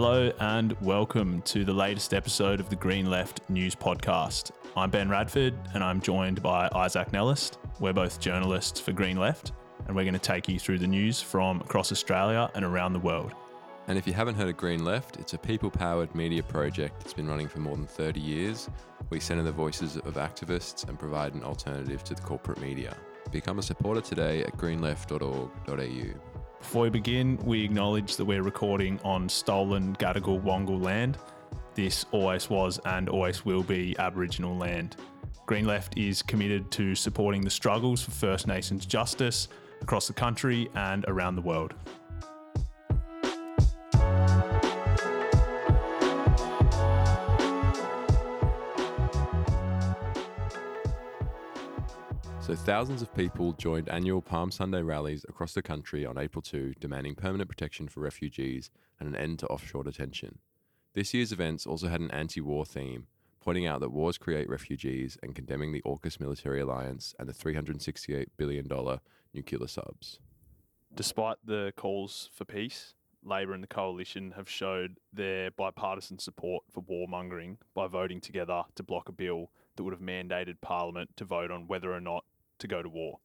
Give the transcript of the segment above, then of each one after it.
Hello and welcome to the latest episode of the Green Left News Podcast. I'm Ben Radford and I'm joined by Isaac Nellist. We're both journalists for Green Left and we're going to take you through the news from across Australia and around the world. And if you haven't heard of Green Left, it's a people powered media project that's been running for more than 30 years. We centre the voices of activists and provide an alternative to the corporate media. Become a supporter today at greenleft.org.au. Before we begin, we acknowledge that we're recording on stolen Gadigal Wangal land. This always was and always will be Aboriginal land. Green Left is committed to supporting the struggles for First Nations justice across the country and around the world. So, thousands of people joined annual Palm Sunday rallies across the country on April 2, demanding permanent protection for refugees and an end to offshore detention. This year's events also had an anti war theme, pointing out that wars create refugees and condemning the AUKUS military alliance and the $368 billion nuclear subs. Despite the calls for peace, Labor and the coalition have showed their bipartisan support for warmongering by voting together to block a bill that would have mandated Parliament to vote on whether or not to go to war.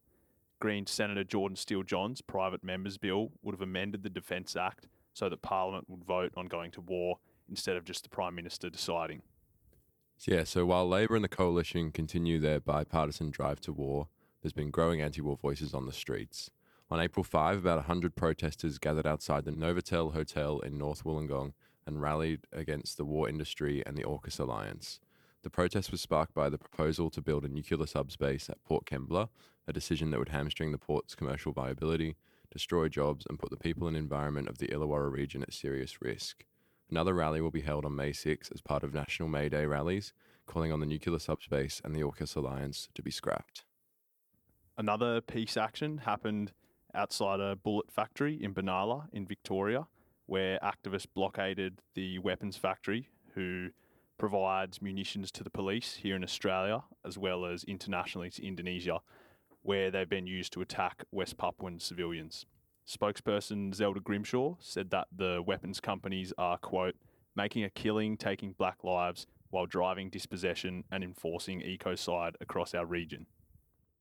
Green Senator Jordan Steele John's private members bill would have amended the Defence Act so that Parliament would vote on going to war instead of just the Prime Minister deciding. Yeah, so while Labor and the coalition continue their bipartisan drive to war, there's been growing anti war voices on the streets. On April 5, about 100 protesters gathered outside the Novotel Hotel in North Wollongong and rallied against the war industry and the AUKUS alliance. The protest was sparked by the proposal to build a nuclear sub base at Port Kembla, a decision that would hamstring the port's commercial viability, destroy jobs, and put the people and environment of the Illawarra region at serious risk. Another rally will be held on May 6 as part of National May Day rallies, calling on the nuclear sub base and the AUKUS alliance to be scrapped. Another peace action happened outside a bullet factory in Benalla in Victoria, where activists blockaded the weapons factory, who provides munitions to the police here in Australia as well as internationally to Indonesia, where they've been used to attack West Papuan civilians. Spokesperson Zelda Grimshaw said that the weapons companies are, quote, making a killing, taking black lives while driving dispossession and enforcing ecocide across our region.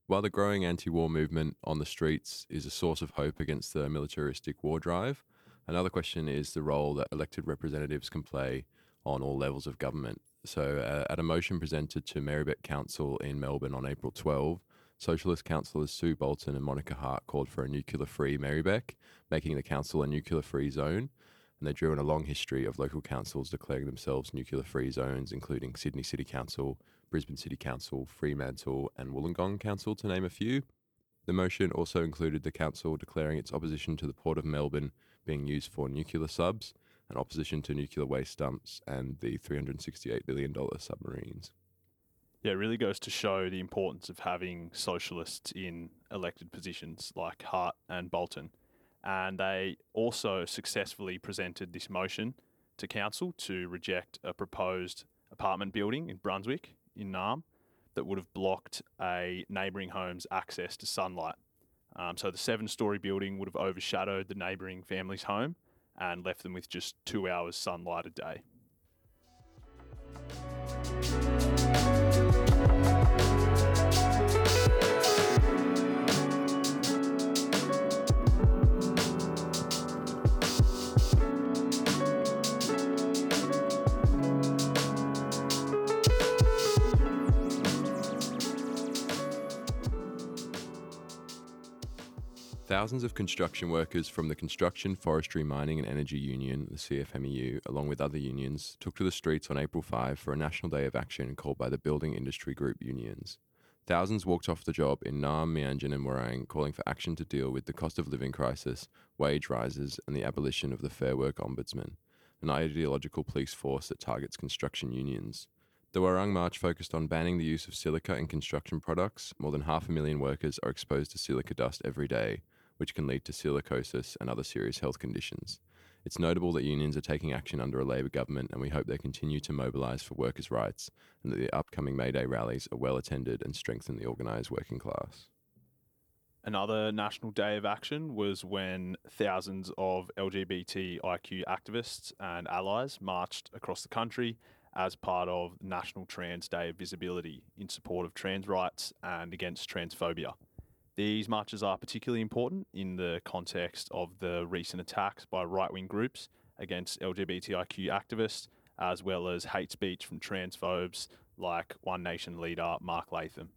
While the growing anti war movement on the streets is a source of hope against the militaristic war drive, another question is the role that elected representatives can play on all levels of government. So, uh, at a motion presented to Merri-bek Council in Melbourne on April 12, Socialist councillors Sue Bolton and Monica Hart called for a nuclear free Merri-bek, making the council a nuclear free zone. And they drew on a long history of local councils declaring themselves nuclear free zones, including Sydney City Council, Brisbane City Council, Fremantle, and Wollongong Council, to name a few. The motion also included the council declaring its opposition to the Port of Melbourne being used for nuclear subs and opposition to nuclear waste dumps and the $368 billion submarines. Yeah, it really goes to show the importance of having socialists in elected positions like Hart and Bolton. And they also successfully presented this motion to council to reject a proposed apartment building in Brunswick in Naarm that would have blocked a neighbouring home's access to sunlight. Um, so the seven story building would have overshadowed the neighbouring family's home and left them with just two hours sunlight a day. Thousands of construction workers from the Construction, Forestry, Mining and Energy Union, the CFMEU, along with other unions, took to the streets on April 5 for a national day of action called by the Building Industry Group unions. Thousands walked off the job in Naarm, Meanjin, and Morang, calling for action to deal with the cost of living crisis, wage rises, and the abolition of the Fair Work Ombudsman, an ideological police force that targets construction unions. The Warang March focused on banning the use of silica in construction products. More than half a million workers are exposed to silica dust every day, which can lead to silicosis and other serious health conditions. It's notable that unions are taking action under a Labor government, and we hope they continue to mobilise for workers' rights and that the upcoming May Day rallies are well attended and strengthen the organised working class. Another national day of action was when thousands of LGBTIQ activists and allies marched across the country as part of National Trans Day of Visibility in support of trans rights and against transphobia. These marches are particularly important in the context of the recent attacks by right wing groups against LGBTIQ activists, as well as hate speech from transphobes like One Nation leader Mark Latham.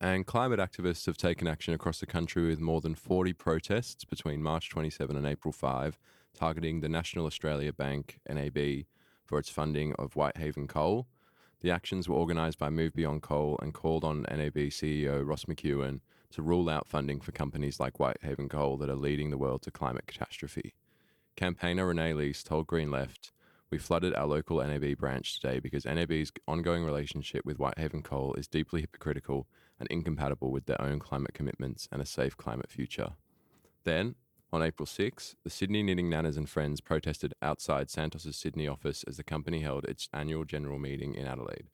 And climate activists have taken action across the country with more than 40 protests between March 27 and April 5, targeting the National Australia Bank, NAB, for its funding of Whitehaven Coal. The actions were organised by Move Beyond Coal and called on NAB CEO Ross McEwan to rule out funding for companies like Whitehaven Coal that are leading the world to climate catastrophe. Campaigner Renee Leese told Green Left, We flooded our local NAB branch today because NAB's ongoing relationship with Whitehaven Coal is deeply hypocritical and incompatible with their own climate commitments and a safe climate future. Then, on April 6, the Sydney Knitting Nannas and Friends protested outside Santos's Sydney office as the company held its annual general meeting in Adelaide.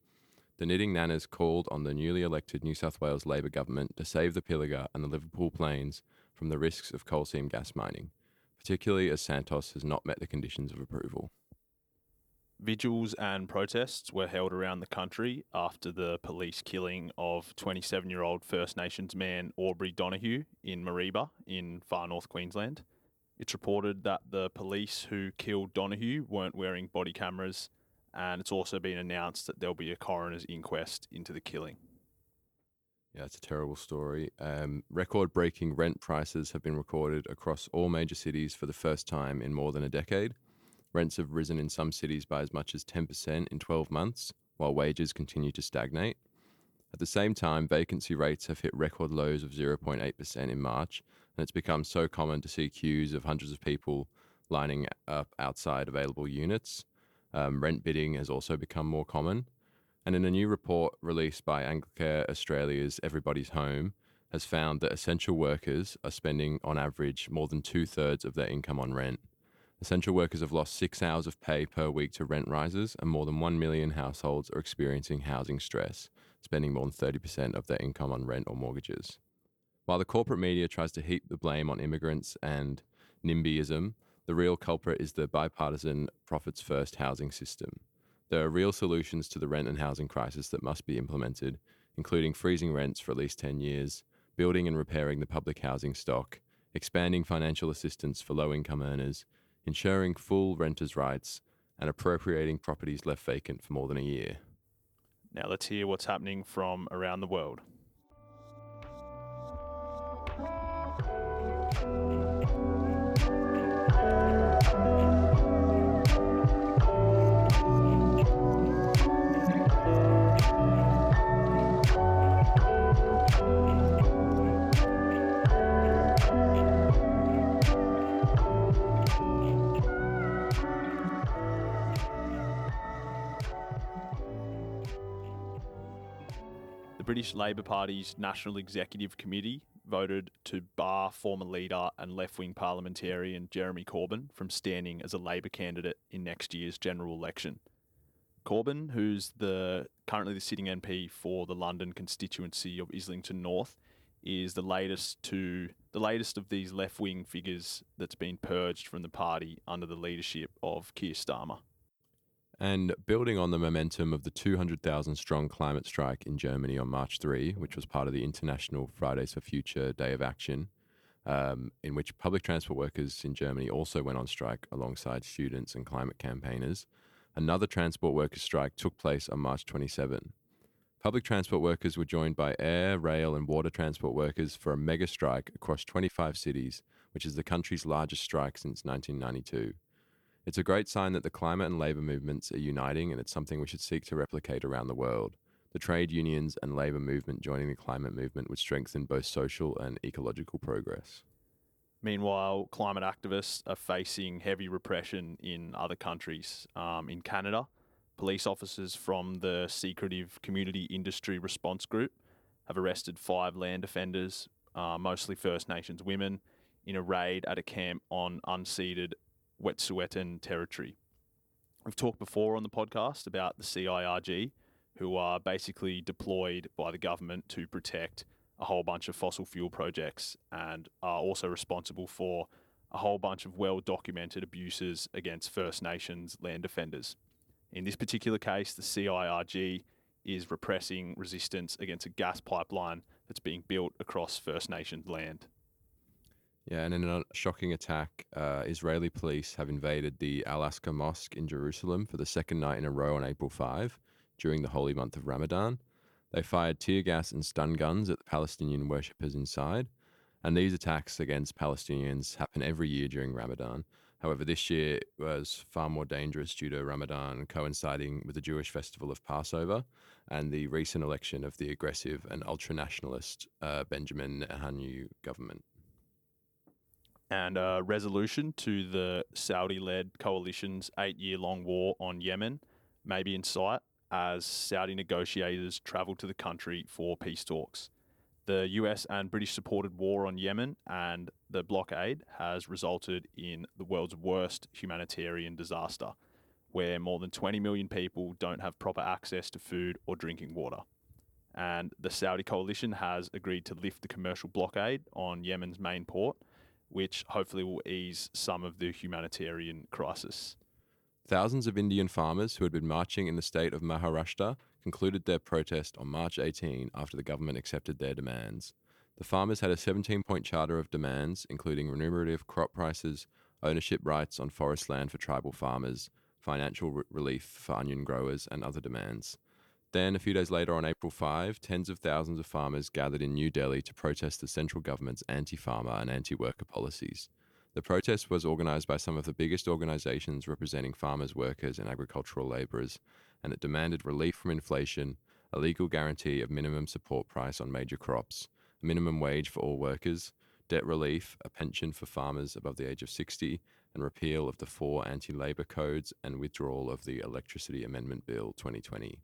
The Knitting Nannas called on the newly elected New South Wales Labor government to save the Pilliga and the Liverpool Plains from the risks of coal seam gas mining, particularly as Santos has not met the conditions of approval. Vigils and protests were held around the country after the police killing of 27 year old First Nations man Aubrey Donahue in Mareeba in far north Queensland. It's reported that the police who killed Donahue weren't wearing body cameras, and it's also been announced that there'll be a coroner's inquest into the killing. Yeah, it's a terrible story. Um, record breaking rent prices have been recorded across all major cities for the first time in more than a decade. Rents have risen in some cities by as much as 10% in 12 months, while wages continue to stagnate. At the same time, vacancy rates have hit record lows of 0.8% in March, and it's become so common to see queues of hundreds of people lining up outside available units. Um, rent bidding has also become more common. And in a new report released by Anglicare Australia's Everybody's Home, has found that essential workers are spending on average more than two thirds of their income on rent. Essential workers have lost six hours of pay per week to rent rises, and more than 1 million households are experiencing housing stress, spending more than 30% of their income on rent or mortgages. While the corporate media tries to heap the blame on immigrants and NIMBYism, the real culprit is the bipartisan profits first housing system. There are real solutions to the rent and housing crisis that must be implemented, including freezing rents for at least 10 years, building and repairing the public housing stock, expanding financial assistance for low income earners, ensuring full renters' rights, and appropriating properties left vacant for more than a year. Now let's hear what's happening from around the world. British Labor Party's National Executive Committee voted to bar former leader and left wing parliamentarian Jeremy Corbyn from standing as a Labor candidate in next year's general election. Corbyn, who's the currently the sitting MP for the London constituency of Islington North, is the latest to the latest of these left wing figures that's been purged from the party under the leadership of Keir Starmer. And building on the momentum of the 200,000 strong climate strike in Germany on March 3, which was part of the International Fridays for Future Day of Action, um, in which public transport workers in Germany also went on strike alongside students and climate campaigners, another transport workers' strike took place on March 27. Public transport workers were joined by air, rail, and water transport workers for a mega strike across 25 cities, which is the country's largest strike since 1992. It's a great sign that the climate and labour movements are uniting, and it's something we should seek to replicate around the world. The trade unions and labour movement joining the climate movement would strengthen both social and ecological progress. Meanwhile, climate activists are facing heavy repression in other countries. Um, in Canada, police officers from the secretive Community Industry Response Group have arrested five land defenders, uh, mostly First Nations women, in a raid at a camp on unceded Wet'suwet'en territory. We've talked before on the podcast about the CIRG, who are basically deployed by the government to protect a whole bunch of fossil fuel projects and are also responsible for a whole bunch of well documented abuses against First Nations land defenders. In this particular case, the CIRG is repressing resistance against a gas pipeline that's being built across First Nations land. Yeah, and in a shocking attack, uh, Israeli police have invaded the Al Aqsa Mosque in Jerusalem for the second night in a row on April 5 during the holy month of Ramadan. They fired tear gas and stun guns at the Palestinian worshippers inside, and these attacks against Palestinians happen every year during Ramadan. However, this year was far more dangerous due to Ramadan coinciding with the Jewish festival of Passover and the recent election of the aggressive and ultra nationalist uh, Benjamin Netanyahu government. And a resolution to the Saudi led coalition's eight year long war on Yemen may be in sight as Saudi negotiators travel to the country for peace talks. The US and British supported war on Yemen and the blockade has resulted in the world's worst humanitarian disaster, where more than 20 million people don't have proper access to food or drinking water. And the Saudi coalition has agreed to lift the commercial blockade on Yemen's main port, which hopefully will ease some of the humanitarian crisis. Thousands of Indian farmers who had been marching in the state of Maharashtra concluded their protest on March 18 after the government accepted their demands. The farmers had a 17 point charter of demands, including remunerative crop prices, ownership rights on forest land for tribal farmers, financial re- relief for onion growers, and other demands. Then, a few days later, on April 5, tens of thousands of farmers gathered in New Delhi to protest the central government's anti farmer and anti worker policies. The protest was organized by some of the biggest organizations representing farmers, workers, and agricultural laborers, and it demanded relief from inflation, a legal guarantee of minimum support price on major crops, a minimum wage for all workers, debt relief, a pension for farmers above the age of 60, and repeal of the four anti labor codes and withdrawal of the Electricity Amendment Bill 2020,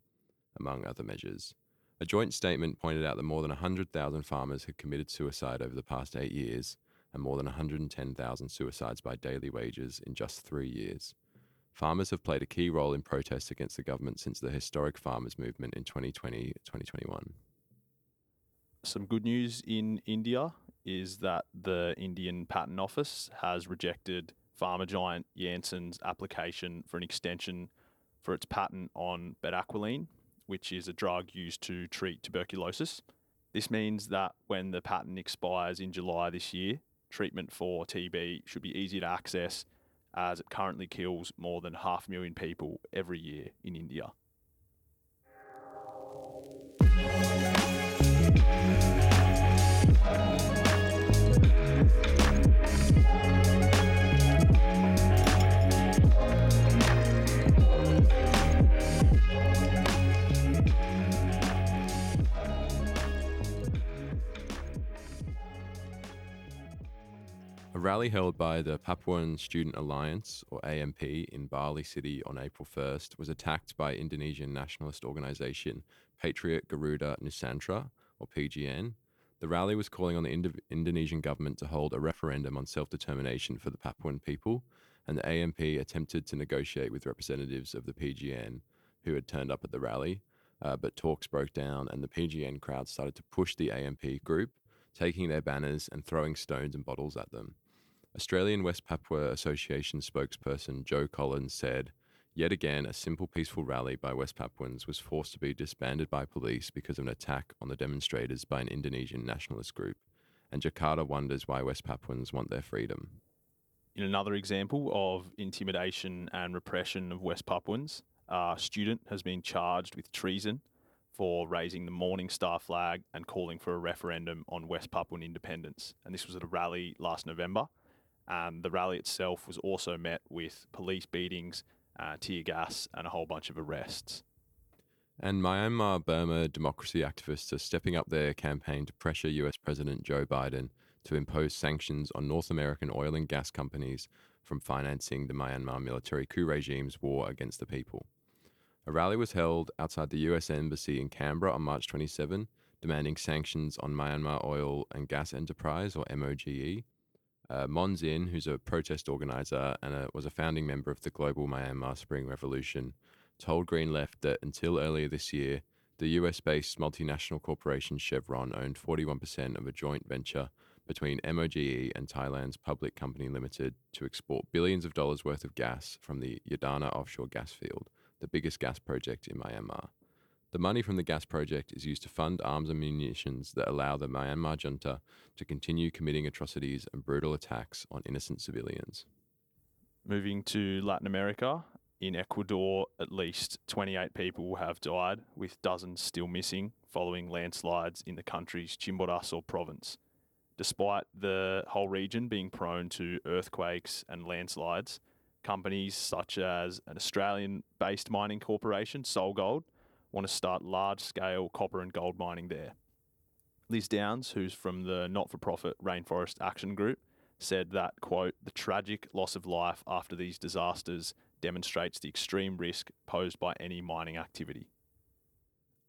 among other measures. A joint statement pointed out that more than 100,000 farmers had committed suicide over the past eight years, and more than 110,000 suicides by daily wages in just three years. Farmers have played a key role in protests against the government since the historic farmers' movement in 2020 2021. Some good news in India is that the Indian Patent Office has rejected pharma giant Janssen's application for an extension for its patent on bedaquiline, which is a drug used to treat tuberculosis. This means that when the patent expires in July this year, treatment for TB should be easy to access as it currently kills more than half a million people every year in India. A rally held by the Papuan Student Alliance, or AMP, in Bali City on April 1st was attacked by Indonesian nationalist organization Patriot Garuda Nusantara, or PGN. The rally was calling on the Indo- Indonesian government to hold a referendum on self determination for the Papuan people, and the AMP attempted to negotiate with representatives of the PGN who had turned up at the rally. Uh, but talks broke down, and the PGN crowd started to push the AMP group, taking their banners and throwing stones and bottles at them. Australian West Papua Association spokesperson Joe Collins said, Yet again, a simple peaceful rally by West Papuans was forced to be disbanded by police because of an attack on the demonstrators by an Indonesian nationalist group, and Jakarta wonders why West Papuans want their freedom. In another example of intimidation and repression of West Papuans, a student has been charged with treason for raising the Morning Star flag and calling for a referendum on West Papuan independence. And this was at a rally last November. Um, the rally itself was also met with police beatings, uh, tear gas, and a whole bunch of arrests. And Myanmar Burma democracy activists are stepping up their campaign to pressure US President Joe Biden to impose sanctions on North American oil and gas companies from financing the Myanmar military coup regime's war against the people. A rally was held outside the US Embassy in Canberra on March 27, demanding sanctions on Myanmar Oil and Gas Enterprise, or MOGE, uh, who's a protest organizer and a, was a founding member of the global Myanmar Spring Revolution, told Green Left that until earlier this year, The US based multinational corporation Chevron owned 41% of a joint venture between MOGE and Thailand's Public Company Limited to export billions of dollars worth of gas from the Yadana offshore gas field, the biggest gas project in Myanmar. The money from the gas project is used to fund arms and munitions that allow the Myanmar junta to continue committing atrocities and brutal attacks on innocent civilians. Moving to Latin America, in Ecuador, at least 28 people have died, with dozens still missing following landslides in the country's Chimborazo province. Despite the whole region being prone to earthquakes and landslides, companies such as an Australian based mining corporation, SolGold, want to start large scale copper and gold mining there. Liz Downs, who's from the not for profit Rainforest Action Group, said that, quote, the tragic loss of life after these disasters demonstrates the extreme risk posed by any mining activity.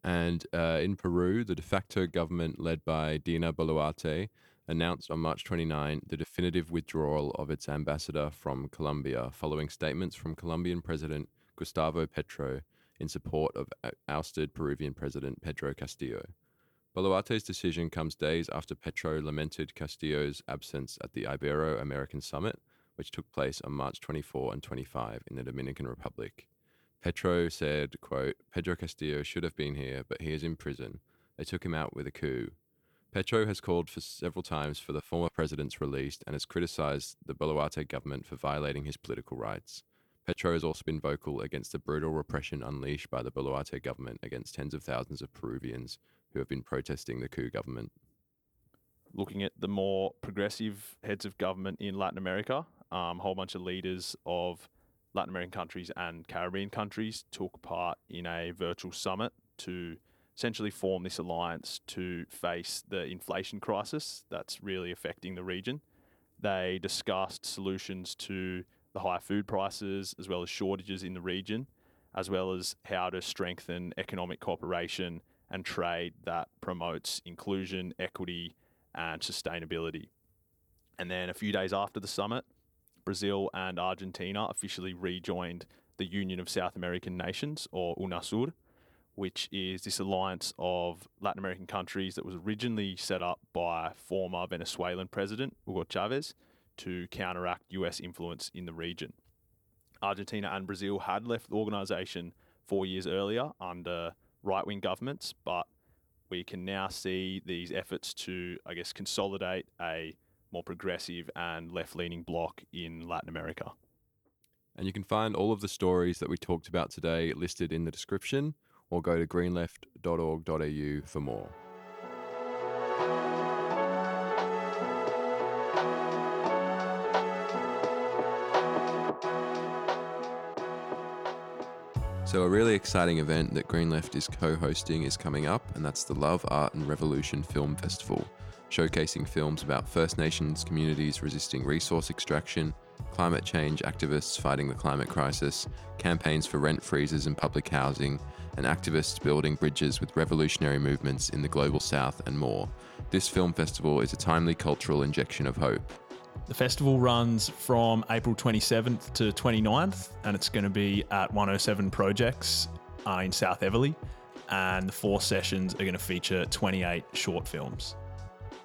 And uh, in Peru, the de facto government led by Dina Boluarte announced on March 29 the definitive withdrawal of its ambassador from Colombia following statements from Colombian President Gustavo Petro in support of uh, ousted Peruvian President Pedro Castillo. Boluarte's decision comes days after Petro lamented Castillo's absence at the Ibero American Summit, which took place on March 24 and 25 in the Dominican Republic. Petro said, quote, Pedro Castillo should have been here, but he is in prison. They took him out with a coup. Petro has called for several times for the former president's release and has criticized the Boluarte government for violating his political rights. Petro has also been vocal against the brutal repression unleashed by the Boluarte government against tens of thousands of Peruvians who have been protesting the coup government. Looking at the more progressive heads of government in Latin America, um, a whole bunch of leaders of Latin American countries and Caribbean countries took part in a virtual summit to essentially form this alliance to face the inflation crisis that's really affecting the region. They discussed solutions to the higher food prices, as well as shortages in the region, as well as how to strengthen economic cooperation and trade that promotes inclusion, equity, and sustainability. And then a few days after the summit, Brazil and Argentina officially rejoined the Union of South American Nations, or UNASUR, which is this alliance of Latin American countries that was originally set up by former Venezuelan President Hugo Chavez to counteract US influence in the region. Argentina and Brazil had left the organization four years earlier under right wing governments, but we can now see these efforts to, I guess, consolidate a more progressive and left leaning bloc in Latin America. And you can find all of the stories that we talked about today listed in the description or go to greenleft.org.au for more. So, a really exciting event that Green Left is co hosting is coming up, and that's the Love, Art and Revolution Film Festival, showcasing films about First Nations communities resisting resource extraction, climate change activists fighting the climate crisis, campaigns for rent freezes and public housing, and activists building bridges with revolutionary movements in the global south, and more. This film festival is a timely cultural injection of hope. The festival runs from April 27th to 29th, and it's going to be at 107 Projects uh, in South Eveleigh. And the four sessions are going to feature 28 short films.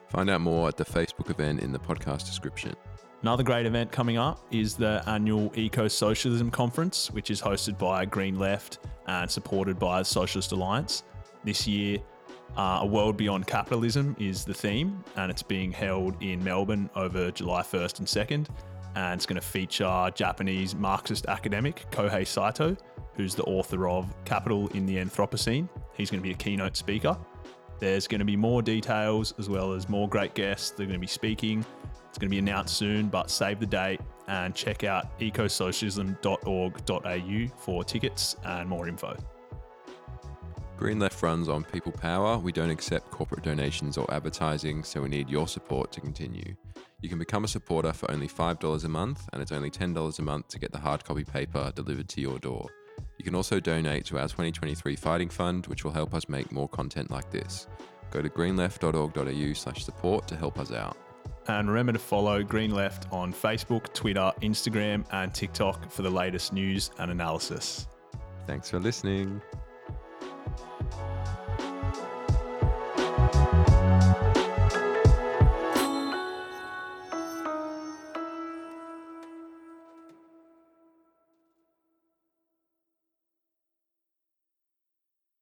Find out more at the Facebook event in the podcast description. Another great event coming up is the annual Eco Socialism Conference, which is hosted by Green Left and supported by the Socialist Alliance. This year, uh, A World Beyond Capitalism is the theme, and it's being held in Melbourne over July 1st and 2nd. And it's going to feature Japanese Marxist academic Kohei Saito, who's the author of Capital in the Anthropocene. He's going to be a keynote speaker. There's going to be more details as well as more great guests. They're going to be speaking. It's going to be announced soon, but save the date and check out ecosocialism.org.au for tickets and more info. Green Left runs on people power. We don't accept corporate donations or advertising, so we need your support to continue. You can become a supporter for only $5 a month, and it's only $10 a month to get the hard copy paper delivered to your door. You can also donate to our 2023 Fighting Fund, which will help us make more content like this. Go to greenleft.org.au slash support to help us out. And remember to follow Green Left on Facebook, Twitter, Instagram, and TikTok for the latest news and analysis. Thanks for listening. Thank you.